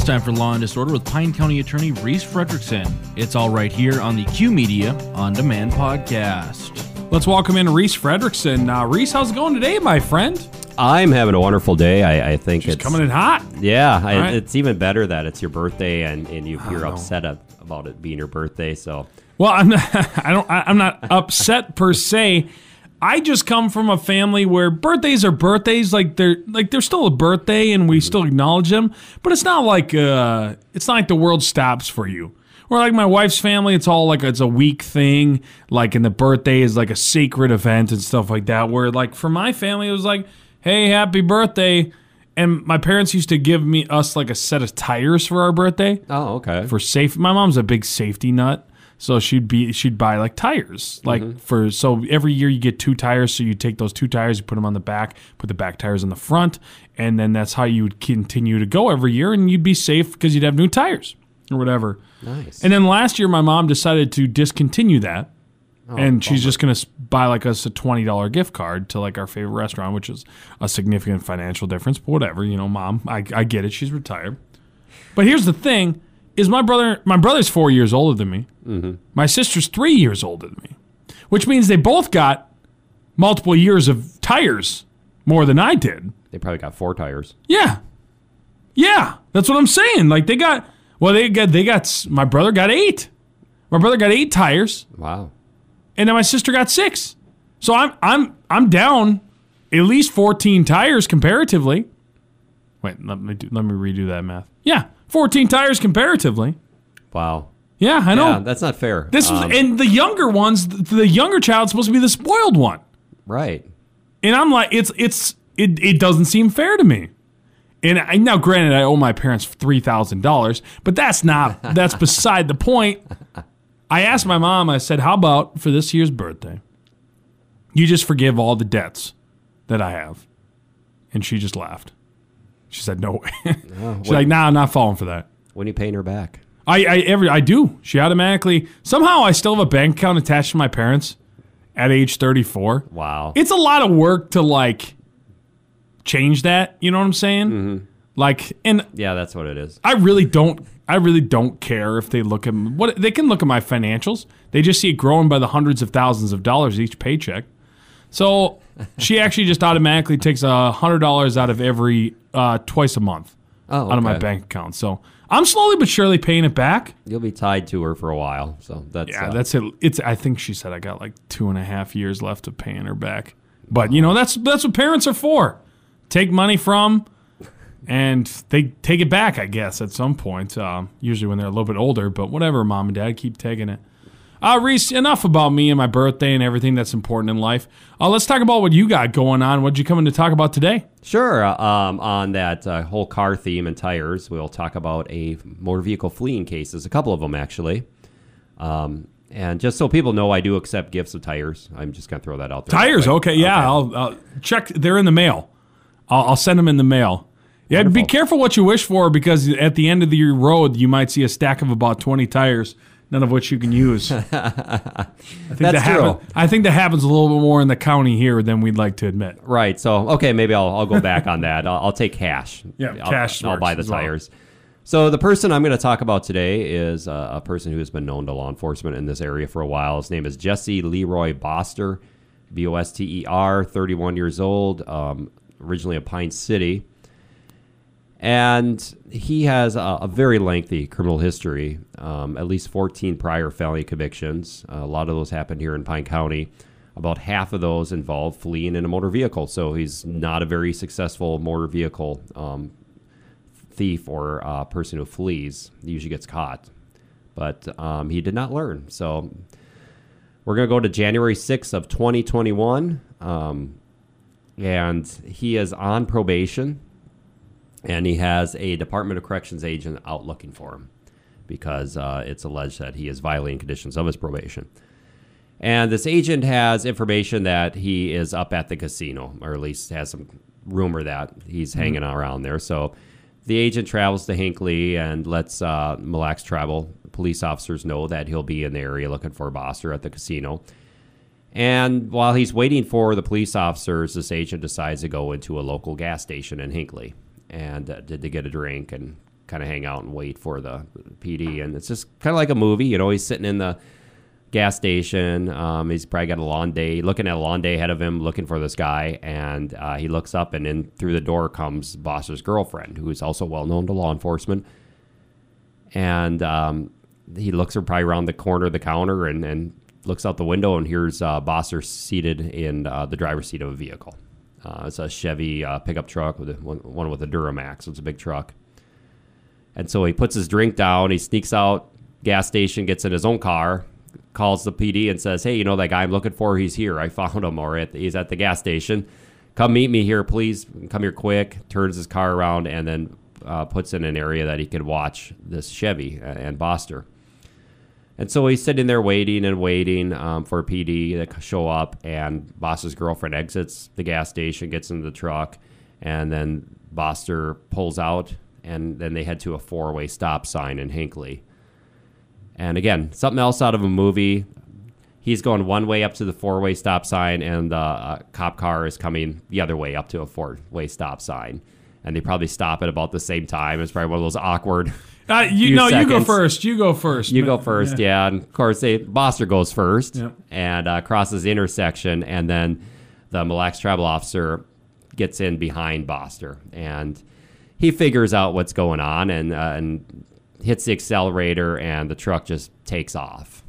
It's time for Law and Disorder with Pine County Attorney Reese Fredrickson. It's all right here on the Q Media On Demand podcast. Let's welcome in Reese Fredrickson. Uh, Reese, how's it going today, my friend? I'm having a wonderful day. I, I think It's it's coming in hot. Yeah, I, right. it's even better that it's your birthday and, and you, you're upset ab- about it being your birthday. So Well, I'm not, I don't. I'm not upset per se. I just come from a family where birthdays are birthdays. Like they're like they're still a birthday, and we still acknowledge them. But it's not like uh, it's not like the world stops for you. Or like my wife's family, it's all like it's a week thing. Like, and the birthday is like a sacred event and stuff like that. Where like for my family, it was like, hey, happy birthday. And my parents used to give me us like a set of tires for our birthday oh okay. for safe. My mom's a big safety nut, so she'd be she'd buy like tires, like mm-hmm. for so every year you get two tires. So you take those two tires, you put them on the back, put the back tires on the front, and then that's how you would continue to go every year, and you'd be safe because you'd have new tires or whatever. nice. And then last year, my mom decided to discontinue that. Oh, and she's just going to buy like us a $20 gift card to like our favorite restaurant, which is a significant financial difference, but whatever, you know, mom, I, I get it. She's retired. But here's the thing is my brother, my brother's four years older than me. Mm-hmm. My sister's three years older than me, which means they both got multiple years of tires more than I did. they probably got four tires. Yeah. Yeah, that's what I'm saying. Like they got well they got they got my brother got 8. My brother got 8 tires Wow. and then my sister got 6. So I'm I'm I'm down at least 14 tires comparatively. Wait, let me do, let me redo that math. Yeah, 14 tires comparatively. Wow. Yeah, I know. Yeah, that's not fair. this was Um, and the younger ones, the, the younger child's supposed to be the spoiled one. right. And I'm like, it's it's it, it doesn't seem fair to me. And I, now, granted, I owe my parents three thousand dollars, but that's not that's beside the point. I asked my mom. I said, "How about for this year's birthday, you just forgive all the debts that I have?" And she just laughed. She said, "No way." She's like, "Nah, I'm not falling for that." When you paying her back? I, I every I do. She automatically somehow I still have a bank account attached to my parents at age 34. Wow. It's a lot of work to like change that. You know what I'm saying? Mm-hmm. Like, and yeah, that's what it is. I really don't. I really don't care if they look at what they can look at my financials. They just see it growing by the hundreds of thousands of dollars each paycheck. So she actually just automatically takes a hundred dollars out of every uh, twice a month Oh, out of my bank account. So I'm slowly but surely paying it back. You'll be tied to her for a while. So that's Yeah, uh, that's it. It's. I think she said I got like two and a half years left of paying her back. But you know, that's that's what parents are for. Take money from, and they take it back. I guess at some point. Um, usually when they're a little bit older. But whatever, mom and dad keep taking it. Uh, Reese, enough about me and my birthday and everything that's important in life. Uh, let's talk about what you got going on. What'd you come in to talk about today? Sure. uh, Um, on that uh, whole car theme and tires, we'll talk about a motor vehicle fleeing cases, a couple of them actually. Um, and just so people know, I do accept gifts of tires. I'm just gonna throw that out there. Tires, okay, yeah. I'll, I'll check. They're in the mail. I'll, I'll send them in the mail. Yeah, be careful what you wish for because at the end of the road, you might see a stack of about twenty tires, none of which you can use. I think That's that true. happen- I think that happens a little bit more in the county here than we'd like to admit. Right. So okay, maybe I'll, I'll go back on that. I'll, I'll take cash. Yeah, I'll, cash I'll buy the well. tires. So the person I'm going to talk about today is uh, a person who has been known to law enforcement in this area for a while. His name is Jesse Leroy Boster, B O S T E R, 31 years old, um, originally of Pine City. And he has a, a very lengthy criminal history, um, at least 14 prior felony convictions. a lot of those happened here in Pine County. About half of those involve fleeing in a motor vehicle. So he's not a very successful motor vehicle um, thief or uh, person who flees. He usually gets caught. But um, he did not learn. So we're going to go to January 6th of 2021. Um, and he is on probation and he has a Department of Corrections agent out looking for him because uh, it's alleged that he is violating conditions of his probation. And this agent has information that he is up at the casino, or at least has some rumor that he's hanging around there. So the agent travels to Hinckley and lets uh, Mille Lacs Tribal police officers know that he'll be in the area looking for Boster at the casino. And while he's waiting for the police officers, this agent decides to go into a local gas station in Hinckley and uh, did to get a drink and kind of hang out and wait for the PD. And it's just kind of like a movie. You know, he's sitting in the gas station. Um, he's probably got a long day, looking at a long day ahead of him, looking for this guy. And uh, he looks up, and in through the door comes Boss's girlfriend, who is also well known to law enforcement. And um, he looks her probably around the corner of the counter and, and looks out the window and hears uh, Boster seated in uh, the driver's seat of a vehicle. Uh, it's a Chevy uh, pickup truck with a, one, with a Duramax. So it's a big truck. And so he puts his drink down. He sneaks out, gas station, gets in his own car, calls the PD and says, "Hey, you know that guy I'm looking for? He's here. I found him. Or at the, he's at the gas station. Come meet me here, please. Come here quick." Turns his car around and then uh, puts in an area that he could watch this Chevy and Boster. And so he's sitting there waiting and waiting um, for PD to show up. And Boss's girlfriend exits the gas station, gets into the truck, and then Boster pulls out, and then they head to a four-way stop sign in Hinckley. And again, something else out of a movie. He's going one way up to the four-way stop sign, and the uh, cop car is coming the other way up to a four-way stop sign. And they probably stop at about the same time. It's probably one of those awkward Uh, you no, you go first. You go first. You go first, yeah. And of course, they, Boster goes first Yep. and uh, crosses the intersection, and then the Mille Lacs tribal officer gets in behind Boster, and he figures out what's going on and uh, and hits the accelerator, and the truck just takes off.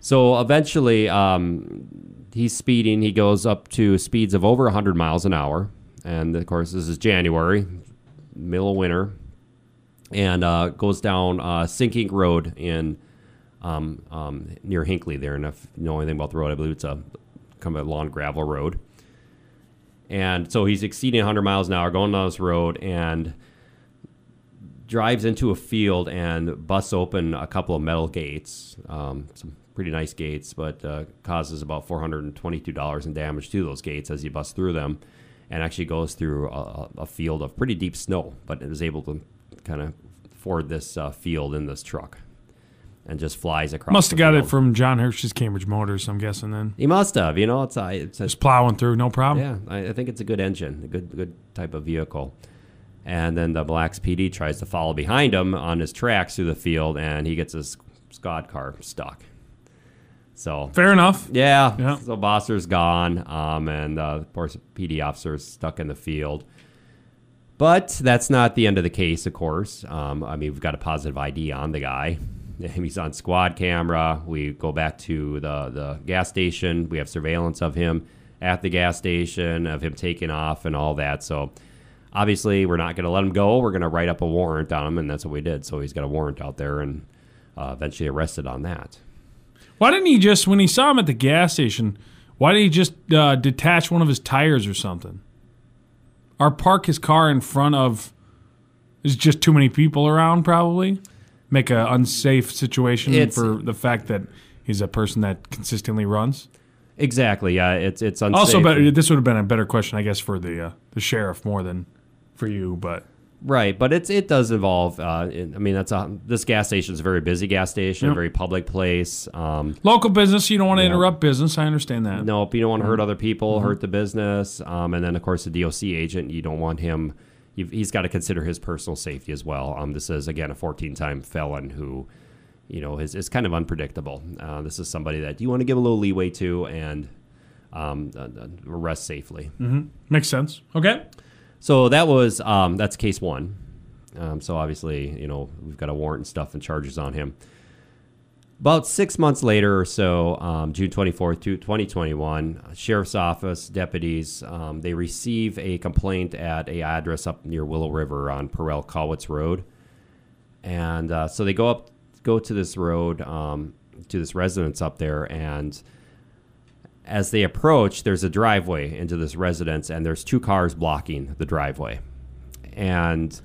So eventually, um, he's speeding. He goes up to speeds of over 100 miles an hour, and of course, this is January, middle of winter and uh, goes down uh, Sinking Road in um, um, near Hinckley there. And if you know anything about the road, I believe it's a kind of a long gravel road. And so he's exceeding 100 miles an hour going down this road and drives into a field and busts open a couple of metal gates, um, some pretty nice gates, but uh, causes about $422 in damage to those gates as he busts through them and actually goes through a, a field of pretty deep snow, but is able to kind of ford this uh, field in this truck and just flies across. Must have got it from John Hirsch's Cambridge Motors. I'm guessing then He must have. You know, it's a, it's a just plowing through, no problem. yeah. I, I think it's a good engine, a good good type of vehicle. And then the Blacks PD tries to follow behind him on his tracks through the field, and he gets his squad car stuck. So Fair enough. yeah. Yeah. So Boster's gone, um, and uh, of course, PD officer's stuck in the field. But that's not the end of the case, of course. Um, I mean, we've got a positive ID on the guy. He's on squad camera. We go back to the, the gas station. We have surveillance of him at the gas station, of him taking off and all that. So obviously, we're not going to let him go. We're going to write up a warrant on him, and that's what we did. So he's got a warrant out there and uh, eventually arrested on that. Why didn't he just when he saw him at the gas station? Why didn't he just uh, detach one of his tires or something? Or park his car in front of? There's just too many people around, probably. Make a unsafe situation It's- for the fact that he's a person that consistently runs. Exactly. Yeah, it's it's unsafe. Also, but this would have been a better question, I guess, for the uh, the sheriff more than for you. But Right, but it's it does involve. Uh, it- I mean, that's a this gas station is a very busy gas station, a Yep. very public place. Um, local business, you don't want to Yeah. interrupt business. I understand that. nope, you don't want to Mm-hmm. hurt other people, hurt the business, um, and then of course the DOC agent. You don't want him. You've, he's got to consider his personal safety as well. Um, this is again a 14-time felon who, you know, is, is kind of unpredictable. Uh, this is somebody that you want to give a little leeway to and um, uh, uh, arrest safely. Makes sense. Okay. So that was um, that's case one. Um, so obviously, you know, we've got a warrant and stuff and charges on him. About six months later or so, um, June 24th, to 2021, sheriff's office deputies um, they receive a complaint at a address up near Willow River on Perel Cowitz Road, and uh, so they go up, go to this road, um, to this residence up there, and as they approach, there's a driveway into this residence, and there's two cars blocking the driveway. And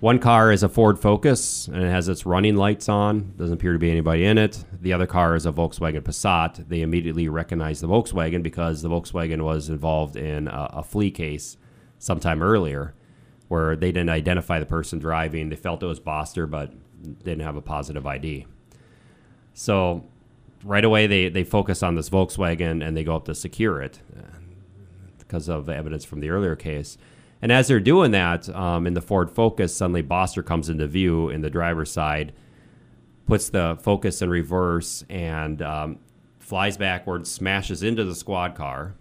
one car is a Ford Focus, and it has its running lights on. Doesn't appear to be anybody in it. The other car is a Volkswagen Passat. They immediately recognize the Volkswagen because the Volkswagen was involved in a, a flea case sometime earlier, where they didn't identify the person driving. They felt it was Boster, but didn't have a positive ID. So right away they, they focus on this Volkswagen and they go up to secure it uh, because of evidence from the earlier case. And as they're doing that, um, in the Ford Focus, suddenly Boster comes into view in the driver's side, puts the Focus in reverse, and um, flies backwards, smashes into the squad car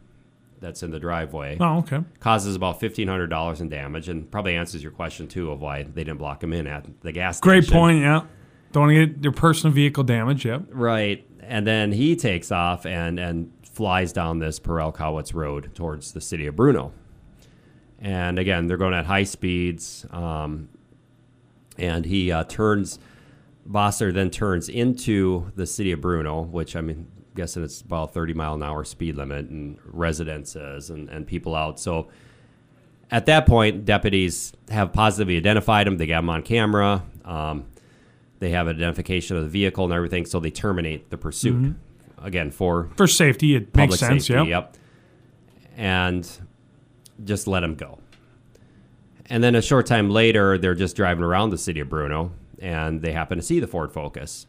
that's in the driveway, Oh, okay. causes about fifteen hundred dollars in damage, and probably answers your question too of why they didn't block him in at the gas station. Great station. point. Yeah. Don't want to get your personal vehicle damage. Yep. Right. And then he takes off and, and flies down this Perel Cowitz Road towards the city of Bruno. And again, they're going at high speeds. Um, and he uh, turns, Boster then turns into the city of Bruno, which I mean, guessing it's about 30 mile an hour speed limit and residences and, and people out. So at that point, deputies have positively identified him. They got him on camera. Um, they have identification of the vehicle and everything, so they terminate the pursuit. Again, for For safety, it makes sense. safety. Yeah. Yep. And just let him go. And then a short time later, they're just driving around the city of Bruno, and they happen to see the Ford Focus.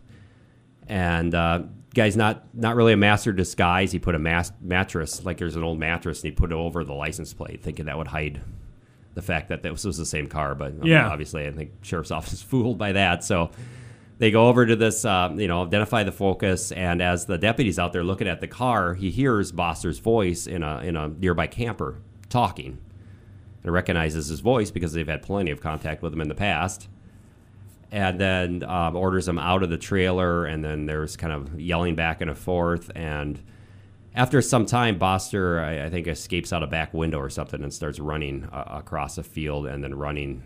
And uh, guy's not not really a master disguise. He put a mas- mattress, like there's an old mattress, and he put it over the license plate, thinking that would hide the fact that this was the same car. But um, Yeah. obviously, I think sheriff's office is fooled by that. So they go over to this, uh, you know, identify the focus, and as the deputy's out there looking at the car, he hears Boster's voice in a in a nearby camper talking, and recognizes his voice because they've had plenty of contact with him in the past. And then um, orders him out of the trailer, and then there's kind of yelling back and forth. And after some time, Boster, I, I think, escapes out a back window or something and starts running uh, across a field and then running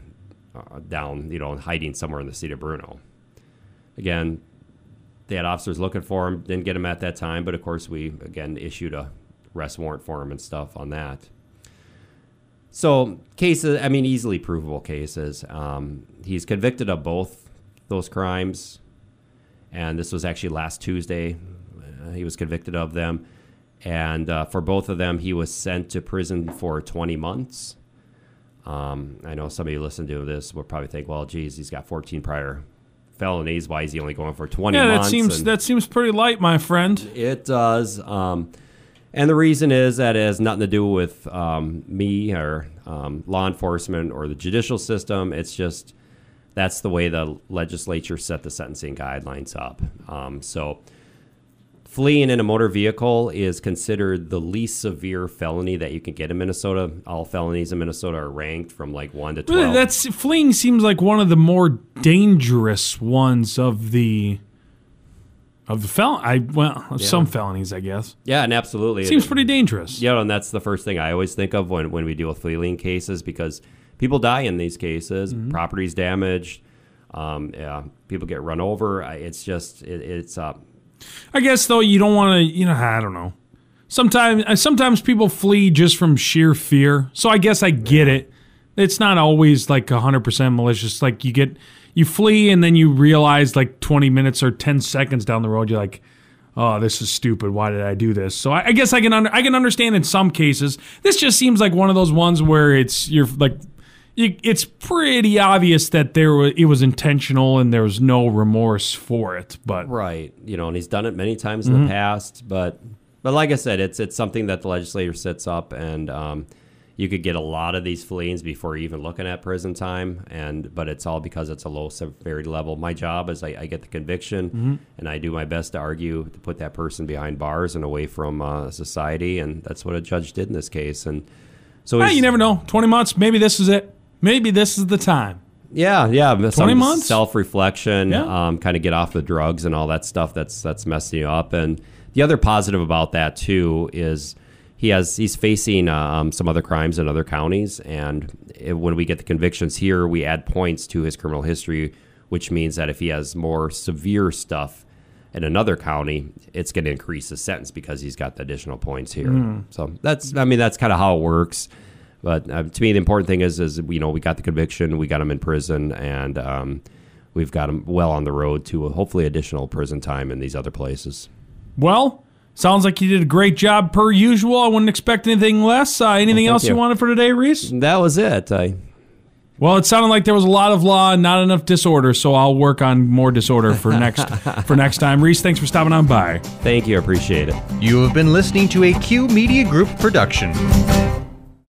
uh, down, you know, and hiding somewhere in the city of Bruno again, they had officers looking for him. Didn't get him at that time, but of course we again issued a arrest warrant for him and stuff on that. So cases, I mean, easily provable cases. Um, he's convicted of both those crimes, and this was actually last Tuesday. Uh, he was convicted of them, and uh, for both of them, he was sent to prison for 20 months. Um, I know somebody listening to this will probably think, well, geez, he's got 14 prior felonies. Why is he only going for 20 Yeah, months? that seems And- that seems pretty light, my friend. it does. Um, and the reason is that it has nothing to do with um, me or um, law enforcement or the judicial system. It's just that's the way the legislature set the sentencing guidelines up. Um, so fleeing in a motor vehicle is considered the least severe felony that you can get in Minnesota. All felonies in Minnesota are ranked from like 1 to 12. Really, that's fleeing seems like one of the more dangerous ones of the of the fel. I well, of some felonies, I guess. yeah, and absolutely. Seems pretty dangerous. Yeah, and that's the first thing I always think of when, when we deal with fleeing cases because people die in these cases, Mm-hmm. property's damaged, um, yeah, people get run over. It's just it, it's uh, I guess though you don't want to, you know, I don't know. Sometimes uh, sometimes people flee just from sheer fear. So I guess I get it. It's not always like 100% malicious. Like you get you flee and then you realize like 20 minutes or 10 seconds down the road you're like Oh, this is stupid. Why did I do this? So I, I guess I can under, I can understand in some cases. This just seems like one of those ones where it's you're like you, it's pretty obvious that there was, it was intentional and there was no remorse for it. But right, you know, and he's done it many times Mm-hmm. in the past, but but like I said, it's it's something that the legislature sets up, and um, you could get a lot of these fleeings before even looking at prison time, and but it's all because it's a low severity level. My job is I, I get the conviction, Mm-hmm. and I do my best to argue to put that person behind bars and away from uh, society, and that's what a judge did in this case, and so you never know. 20 months, maybe this is it. Maybe this is the time. Yeah, yeah. 20 months? self reflection, Yeah. um, kind of get off the drugs and all that stuff that's that's messing you up. And the other positive about that too is he has he's facing uh, um, some other crimes in other counties, and it, when we get the convictions here, we add points to his criminal history, which means that if he has more severe stuff in another county, it's going to increase his sentence because he's got the additional points here. Hmm. So that's I mean that's kind of how it works. But uh, to me, the important thing is, is you know, we got the conviction, we got him in prison, and um, we've got him well on the road to hopefully additional prison time in these other places. Well, sounds like you did a great job per usual. I wouldn't expect anything less. Uh, anything else you. you. wanted for today, Reese? That was it. I Well, it sounded like there was a lot of law and not enough disorder, so I'll work on more disorder for next for next time. Reese, thanks for stopping on by. thank you, I appreciate it. You have been listening to a Q Media Group production.